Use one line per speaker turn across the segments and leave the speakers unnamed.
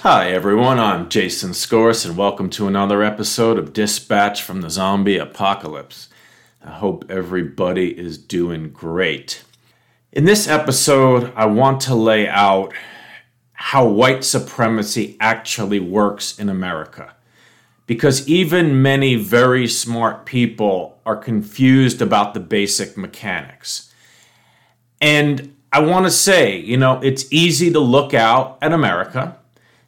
Hi everyone, I'm Jason Scorse and welcome to another episode of Dispatch from the Zombie Apocalypse. I hope everybody is doing great. In this episode, I want to lay out how white supremacy actually works in America. Because even many very smart people are confused about the basic mechanics. And I want to say, you know, it's easy to look out at America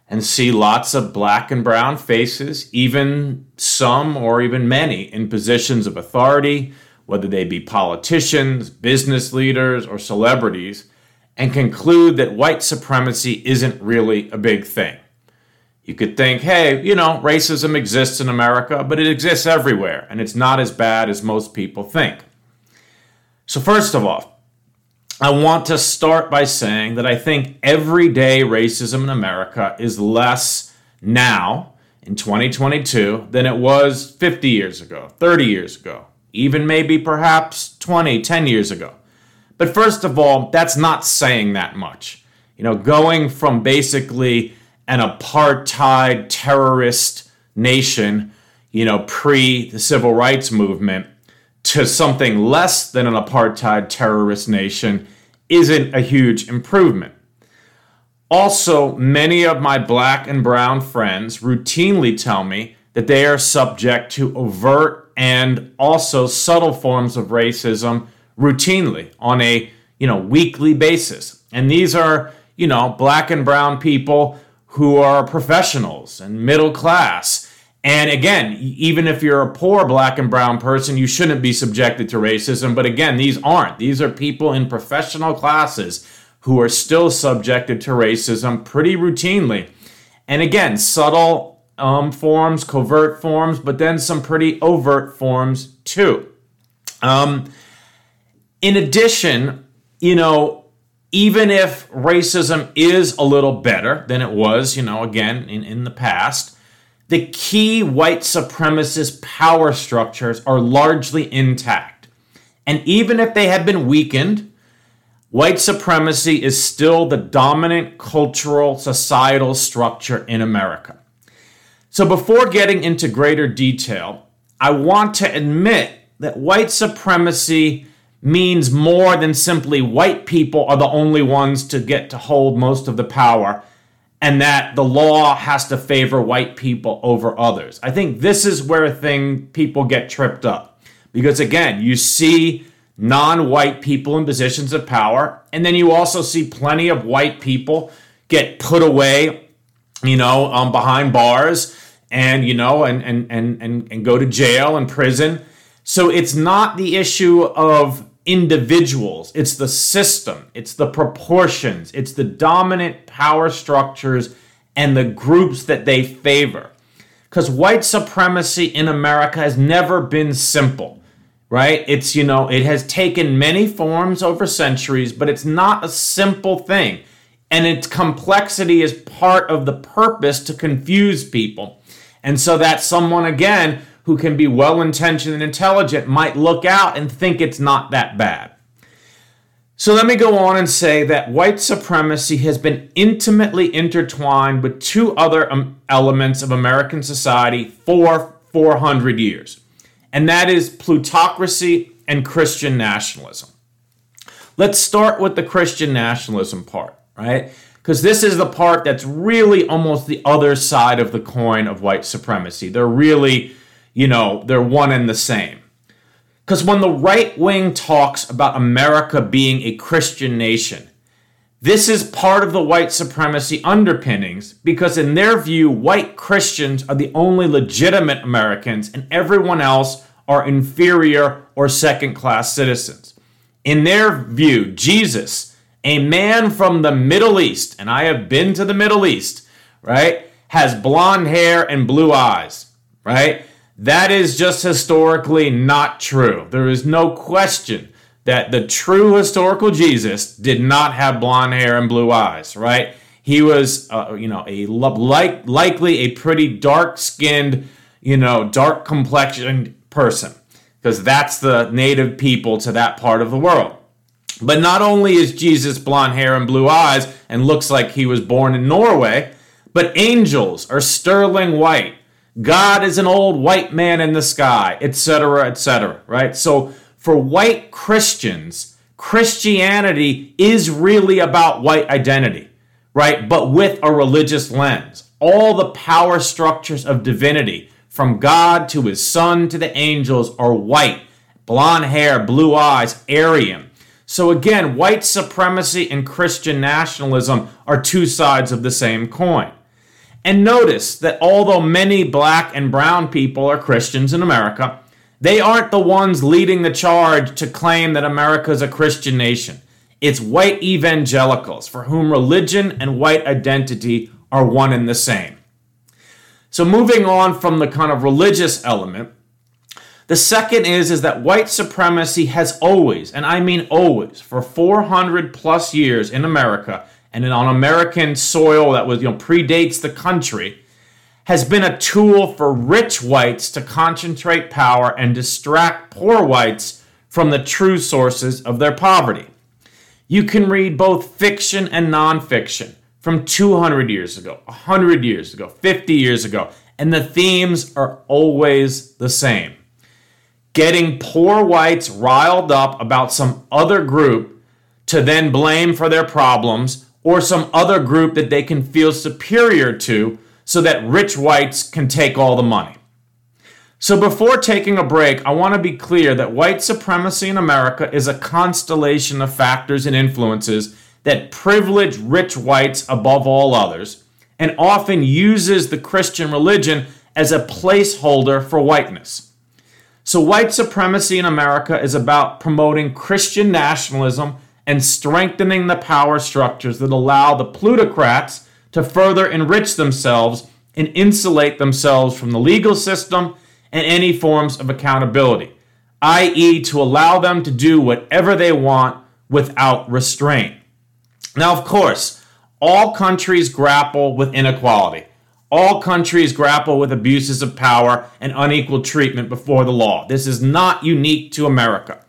and see lots of black and brown faces, even some or even many in positions of authority, whether they be politicians, business leaders, or celebrities, and conclude that white supremacy isn't really a big thing. You could think, hey, you know, racism exists in America, but it exists everywhere, and it's not as bad as most people think. So, first of all, I want to start by saying that I think everyday racism in America is less now in 2022 than it was 50 years ago, 30 years ago, even maybe perhaps 20, 10 years ago. But first of all, that's not saying that much. You know, going from basically an apartheid terrorist nation, you know, pre the civil rights movement to something less than an apartheid terrorist nation isn't a huge improvement. Also, many of my black and brown friends routinely tell me that they are subject to overt and also subtle forms of racism routinely on a, you know, weekly basis. And these are, you know, black and brown people who are professionals and middle class and again, even if you're a poor black and brown person, you shouldn't be subjected to racism. But again, these aren't. These are people in professional classes who are still subjected to racism pretty routinely. And again, subtle um, forms, covert forms, but then some pretty overt forms too. Um, in addition, you know, even if racism is a little better than it was, you know, again, in, in the past, the key white supremacist power structures are largely intact. And even if they have been weakened, white supremacy is still the dominant cultural societal structure in America. So before getting into greater detail, I want to admit that white supremacy means more than simply white people are the only ones to get to hold most of the power and that the law has to favor white people over others. I think this is where thing people get tripped up. Because again, you see non-white people in positions of power, and then you also see plenty of white people get put away, you know, um, behind bars and you know and, and and and and go to jail and prison. So it's not the issue of individuals, it's the system, it's the proportions, it's the dominant power structures and the groups that they favor. Because white supremacy in America has never been simple, right? It's, you know, it has taken many forms over centuries, but it's not a simple thing. And its complexity is part of the purpose to confuse people. And so that someone, again, who can be well intentioned and intelligent might look out and think it's not that bad. So let me go on and say that white supremacy has been intimately intertwined with two other um, elements of American society for 400 years, and that is plutocracy and Christian nationalism. Let's start with the Christian nationalism part, right? Because this is the part that's really almost the other side of the coin of white supremacy. They're really you know, they're one and the same. Because when the right wing talks about America being a Christian nation, this is part of the white supremacy underpinnings because, in their view, white Christians are the only legitimate Americans and everyone else are inferior or second class citizens. In their view, Jesus, a man from the Middle East, and I have been to the Middle East, right, has blonde hair and blue eyes, right? That is just historically not true. There is no question that the true historical Jesus did not have blonde hair and blue eyes, right? He was, uh, you know, a like likely a pretty dark-skinned, you know, dark complexioned person, because that's the native people to that part of the world. But not only is Jesus blonde hair and blue eyes and looks like he was born in Norway, but angels are sterling white. God is an old white man in the sky, etc., etc., right? So for white Christians, Christianity is really about white identity right? But with a religious lens. All the power structures of divinity, from God to his son to the angels, are white, blonde hair, blue eyes, Aryan. So again, white supremacy and Christian nationalism are two sides of the same coin. And notice that although many black and brown people are Christians in America, they aren't the ones leading the charge to claim that America is a Christian nation. It's white evangelicals for whom religion and white identity are one and the same. So moving on from the kind of religious element, the second is, is that white supremacy has always, and I mean always, for 400 plus years in America and on American soil that was, you know, predates the country, has been a tool for rich whites to concentrate power and distract poor whites from the true sources of their poverty. You can read both fiction and nonfiction from 200 years ago, 100 years ago, 50 years ago, and the themes are always the same. Getting poor whites riled up about some other group to then blame for their problems or some other group that they can feel superior to so that rich whites can take all the money. So, before taking a break, I want to be clear that white supremacy in America is a constellation of factors and influences that privilege rich whites above all others and often uses the Christian religion as a placeholder for whiteness. So, white supremacy in America is about promoting Christian nationalism and strengthening the power structures that allow the plutocrats to further enrich themselves and insulate themselves from the legal system and any forms of accountability, i.e., to allow them to do whatever they want without restraint. Now, of course, all countries grapple with inequality. All countries grapple with abuses of power and unequal treatment before the law. This is not unique to America.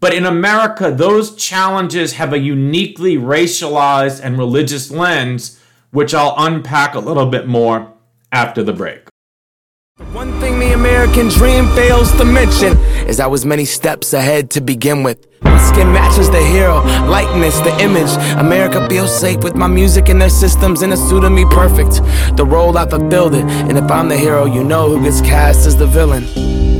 But in America, those challenges have a uniquely racialized and religious lens, which I'll unpack a little bit more after the break.
One thing the American dream fails to mention is I was many steps ahead to begin with. My skin matches the hero, likeness, the image. America feels safe with my music and their systems in a suit of me perfect. The role I fulfilled it, and if I'm the hero, you know who gets cast as the villain.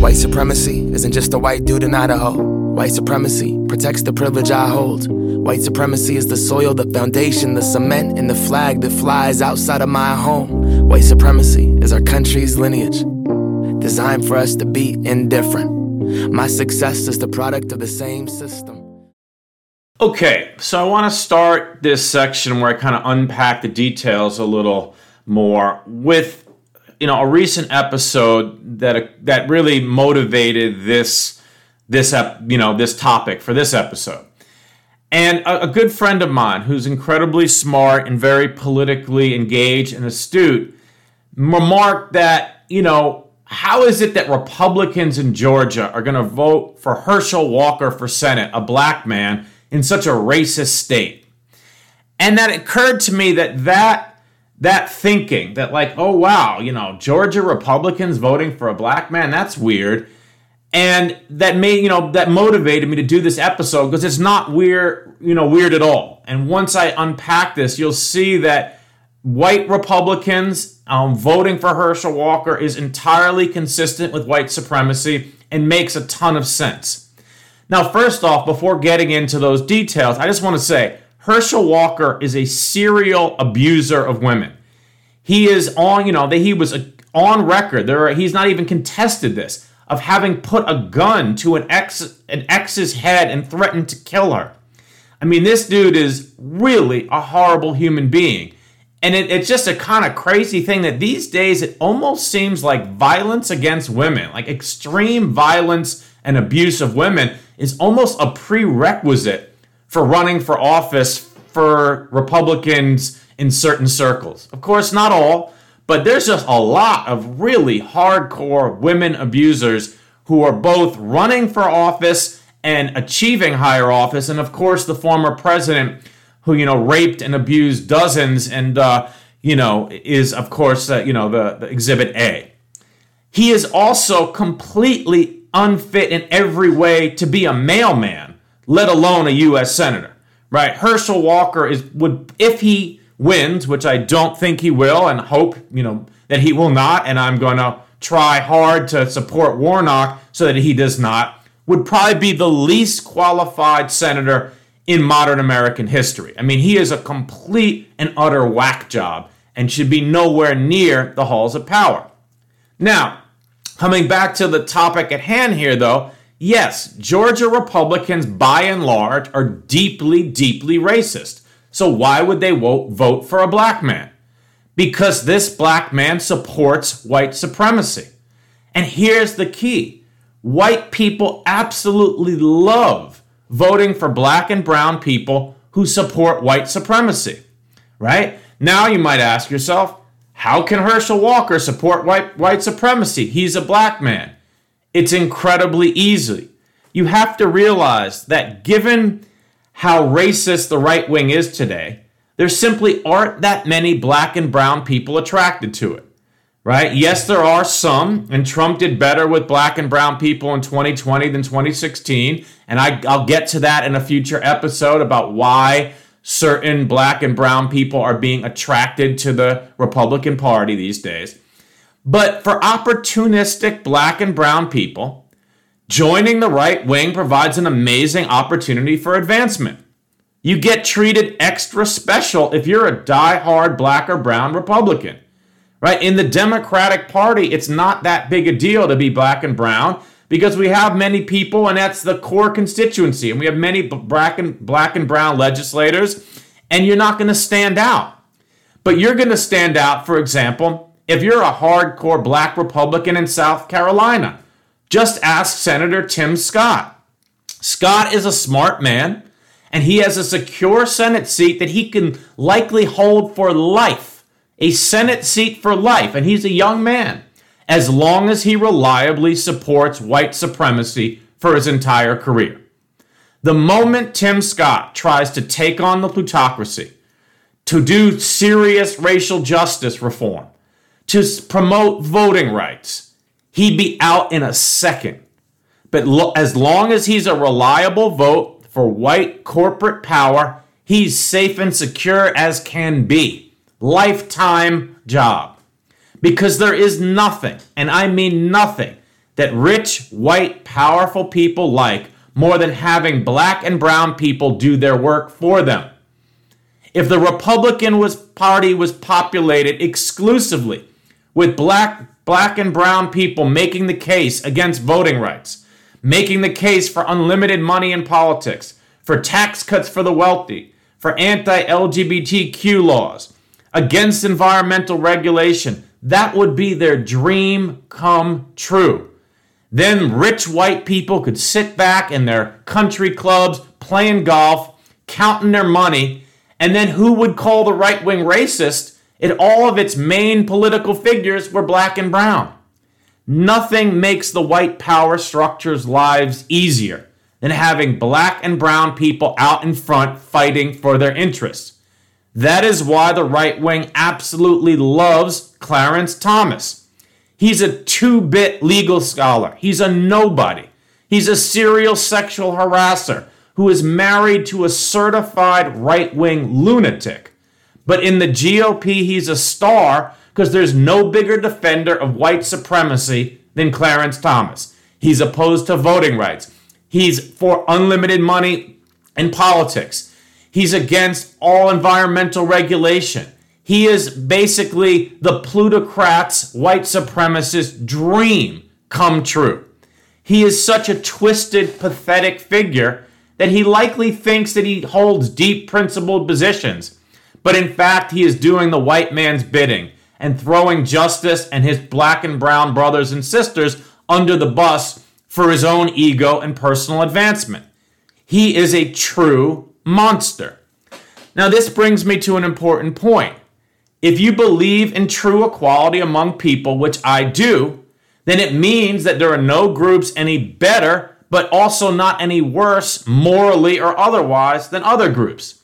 White supremacy isn't just a white dude in Idaho. White supremacy protects the privilege I hold. White supremacy is the soil, the foundation, the cement, and the flag that flies outside of my home. White supremacy is our country's lineage designed for us to be indifferent. My success is the product of the same system.
Okay, so I want to start this section where I kind of unpack the details a little more with you know a recent episode that that really motivated this this you know this topic for this episode. And a, a good friend of mine who's incredibly smart and very politically engaged and astute remarked that, you know, how is it that Republicans in Georgia are going to vote for Herschel Walker for Senate, a black man, in such a racist state? And that occurred to me that that that thinking that like, oh wow, you know, Georgia Republicans voting for a black man, that's weird. And that made, you know, that motivated me to do this episode because it's not weird, you know, weird at all. And once I unpack this, you'll see that white Republicans um, voting for Herschel Walker is entirely consistent with white supremacy and makes a ton of sense. Now, first off, before getting into those details, I just want to say Herschel Walker is a serial abuser of women. He is on, you know, that he was on record. There, are, he's not even contested this of having put a gun to an ex, an ex's head and threatened to kill her. I mean, this dude is really a horrible human being. And it, it's just a kind of crazy thing that these days it almost seems like violence against women, like extreme violence and abuse of women, is almost a prerequisite for running for office for Republicans in certain circles. Of course, not all, but there's just a lot of really hardcore women abusers who are both running for office and achieving higher office. And of course, the former president who, you know, raped and abused dozens and, uh, you know, is, of course, uh, you know, the, the exhibit A. He is also completely unfit in every way to be a mailman, let alone a U.S. senator. Right? Herschel Walker is would if he wins, which I don't think he will, and hope you know that he will not, and I'm going to try hard to support Warnock so that he does not. Would probably be the least qualified senator in modern American history. I mean, he is a complete and utter whack job and should be nowhere near the halls of power. Now, coming back to the topic at hand here, though, yes, Georgia Republicans by and large are deeply, deeply racist. So why would they vote, for a black man? Because this black man supports white supremacy. And here's the key white people absolutely love voting for black and brown people who support white supremacy, right? Now you might ask yourself, how can Herschel Walker support white, white supremacy? He's a black man. It's incredibly easy. You have to realize that given how racist the right wing is today, there simply aren't that many black and brown people attracted to it. Right? Yes, there are some, and Trump did better with black and brown people in 2020 than 2016. And I, will get to that in a future episode about why certain black and brown people are being attracted to the Republican Party these days. But for opportunistic black and brown people, joining the right wing provides an amazing opportunity for advancement. You get treated extra special if you're a die-hard black or brown Republican. Right? In the Democratic Party, it's not that big a deal to be black and brown because we have many people, and that's the core constituency, and we have many black and, black and brown legislators, and you're not going to stand out. But you're going to stand out, for example, if you're a hardcore black Republican in South Carolina. Just ask Senator Tim Scott. Scott is a smart man, and he has a secure Senate seat that he can likely hold for life. A Senate seat for life, and he's a young man as long as he reliably supports white supremacy for his entire career. The moment Tim Scott tries to take on the plutocracy, to do serious racial justice reform, to promote voting rights, he'd be out in a second. But lo- as long as he's a reliable vote for white corporate power, he's safe and secure as can be. Lifetime job. Because there is nothing, and I mean nothing, that rich, white, powerful people like more than having black and brown people do their work for them. If the Republican was, Party was populated exclusively with black, black and brown people making the case against voting rights, making the case for unlimited money in politics, for tax cuts for the wealthy, for anti LGBTQ laws, against environmental regulation, that would be their dream come true. Then rich white people could sit back in their country clubs, playing golf, counting their money, and then who would call the right wing racist if all of its main political figures were black and brown? Nothing makes the white power structure's lives easier than having black and brown people out in front fighting for their interests. That is why the right wing absolutely loves Clarence Thomas. He's a two bit legal scholar, he's a nobody. He's a serial sexual harasser who is married to a certified right wing lunatic. But in the GOP, he's a star because there's no bigger defender of white supremacy than Clarence Thomas. He's opposed to voting rights. He's for unlimited money in politics. He's against all environmental regulation. He is basically the plutocrat's white supremacist dream come true. He is such a twisted, pathetic figure that he likely thinks that he holds deep principled positions. But in fact, he is doing the white man's bidding and throwing justice and his black and brown brothers and sisters under the bus for his own ego and personal advancement. He is a true monster. Now, this brings me to an important point. If you believe in true equality among people, which I do, then it means that there are no groups any better, but also not any worse, morally or otherwise, than other groups.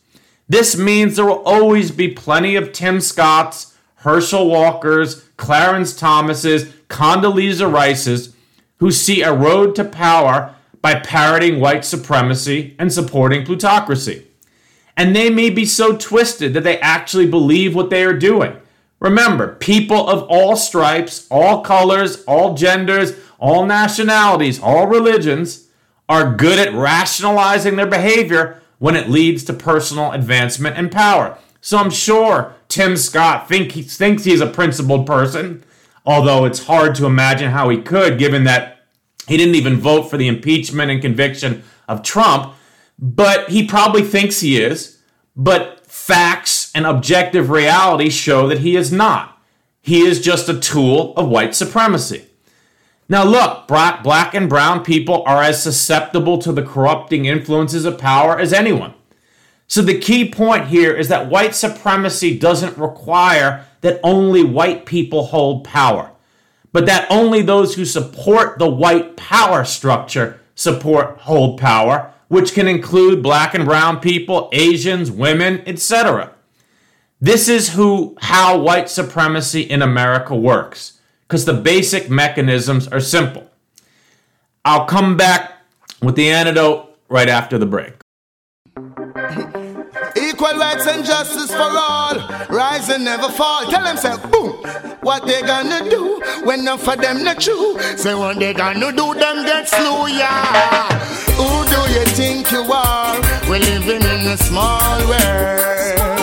This means there will always be plenty of Tim Scotts, Herschel Walkers, Clarence Thomases, Condoleezza Rices who see a road to power by parroting white supremacy and supporting plutocracy. And they may be so twisted that they actually believe what they are doing. Remember, people of all stripes, all colors, all genders, all nationalities, all religions are good at rationalizing their behavior when it leads to personal advancement and power. So I'm sure Tim Scott think he thinks he's a principled person, although it's hard to imagine how he could, given that he didn't even vote for the impeachment and conviction of Trump. But he probably thinks he is. But facts and objective reality show that he is not. He is just a tool of white supremacy. Now, look, black, and brown people are as susceptible to the corrupting influences of power as anyone. So, the key point here is that white supremacy doesn't require that only white people hold power, but that only those who support the white power structure support hold power, which can include black and brown people, Asians, women, etc. This is who how white supremacy in America works because the basic mechanisms are simple. I'll come back with the antidote right after the break.
Equal rights and justice for all. Rise and never fall. Tell them, say, boom. What they gonna do when none for them not true? Say, what they gonna do, them get slew, yeah. Who do you think you are? We're living in a small world.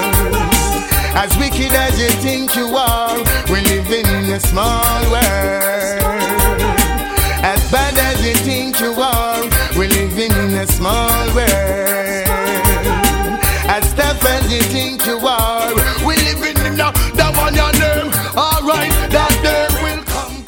As wicked as you think you are, a small world. As bad as you think you are, we're living in a small world as tough as you think you are. We living in the, the one your name. Alright, that day will come.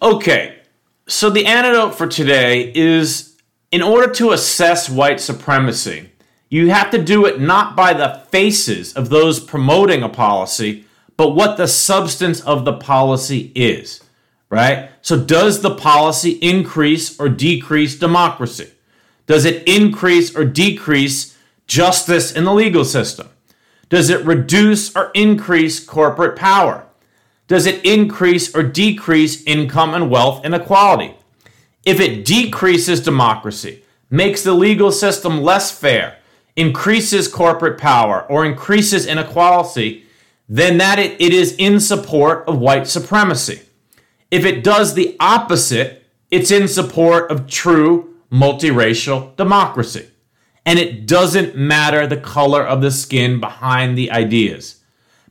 Okay, so the antidote for today is in order to assess white supremacy, you have to do it not by the faces of those promoting a policy, but what the substance of the policy is, right? So, does the policy increase or decrease democracy? Does it increase or decrease justice in the legal system? Does it reduce or increase corporate power? Does it increase or decrease income and wealth inequality? If it decreases democracy, makes the legal system less fair, increases corporate power, or increases inequality, then that it, it is in support of white supremacy. If it does the opposite, it's in support of true multiracial democracy. And it doesn't matter the color of the skin behind the ideas.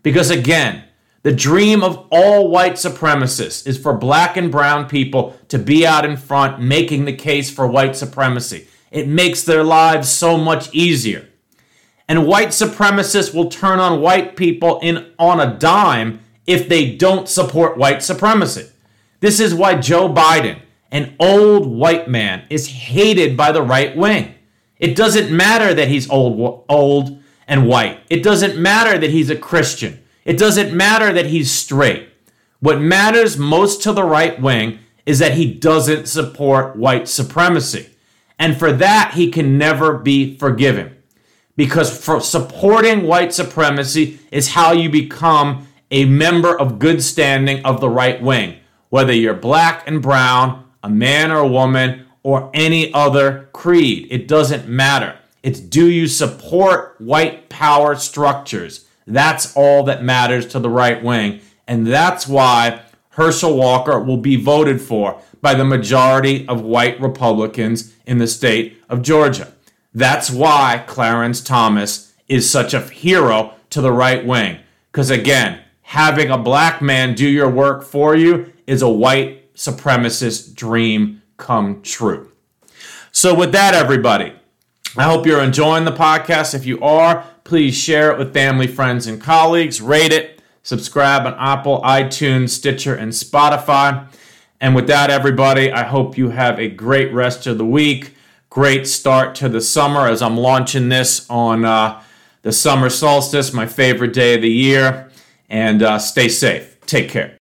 Because again, the dream of all white supremacists is for black and brown people to be out in front making the case for white supremacy. It makes their lives so much easier. And white supremacists will turn on white people in on a dime if they don't support white supremacy. This is why Joe Biden, an old white man, is hated by the right wing. It doesn't matter that he's old old and white. It doesn't matter that he's a Christian. It doesn't matter that he's straight. What matters most to the right wing is that he doesn't support white supremacy. And for that, he can never be forgiven. Because for supporting white supremacy is how you become a member of good standing of the right wing, whether you're black and brown, a man or a woman, or any other creed. It doesn't matter. It's do you support white power structures? That's all that matters to the right wing. And that's why Herschel Walker will be voted for by the majority of white Republicans in the state of Georgia. That's why Clarence Thomas is such a hero to the right wing. Because again, having a black man do your work for you is a white supremacist dream come true. So, with that, everybody, I hope you're enjoying the podcast. If you are, please share it with family, friends, and colleagues. Rate it, subscribe on Apple, iTunes, Stitcher, and Spotify. And with that, everybody, I hope you have a great rest of the week. Great start to the summer as I'm launching this on uh, the summer solstice, my favorite day of the year. And uh, stay safe. Take care.